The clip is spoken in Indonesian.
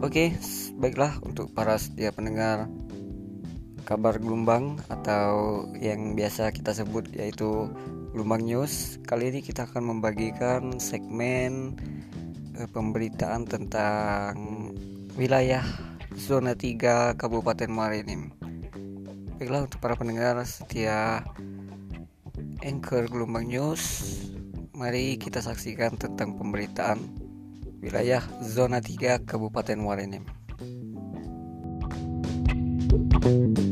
Oke, baiklah untuk para setia pendengar kabar gelombang atau yang biasa kita sebut yaitu gelombang news. Kali ini kita akan membagikan segmen eh, pemberitaan tentang wilayah zona 3 Kabupaten Marinim. Baiklah untuk para pendengar setia Anchor Gelombang News, mari kita saksikan tentang pemberitaan wilayah zona 3 Kabupaten Marinim. thank you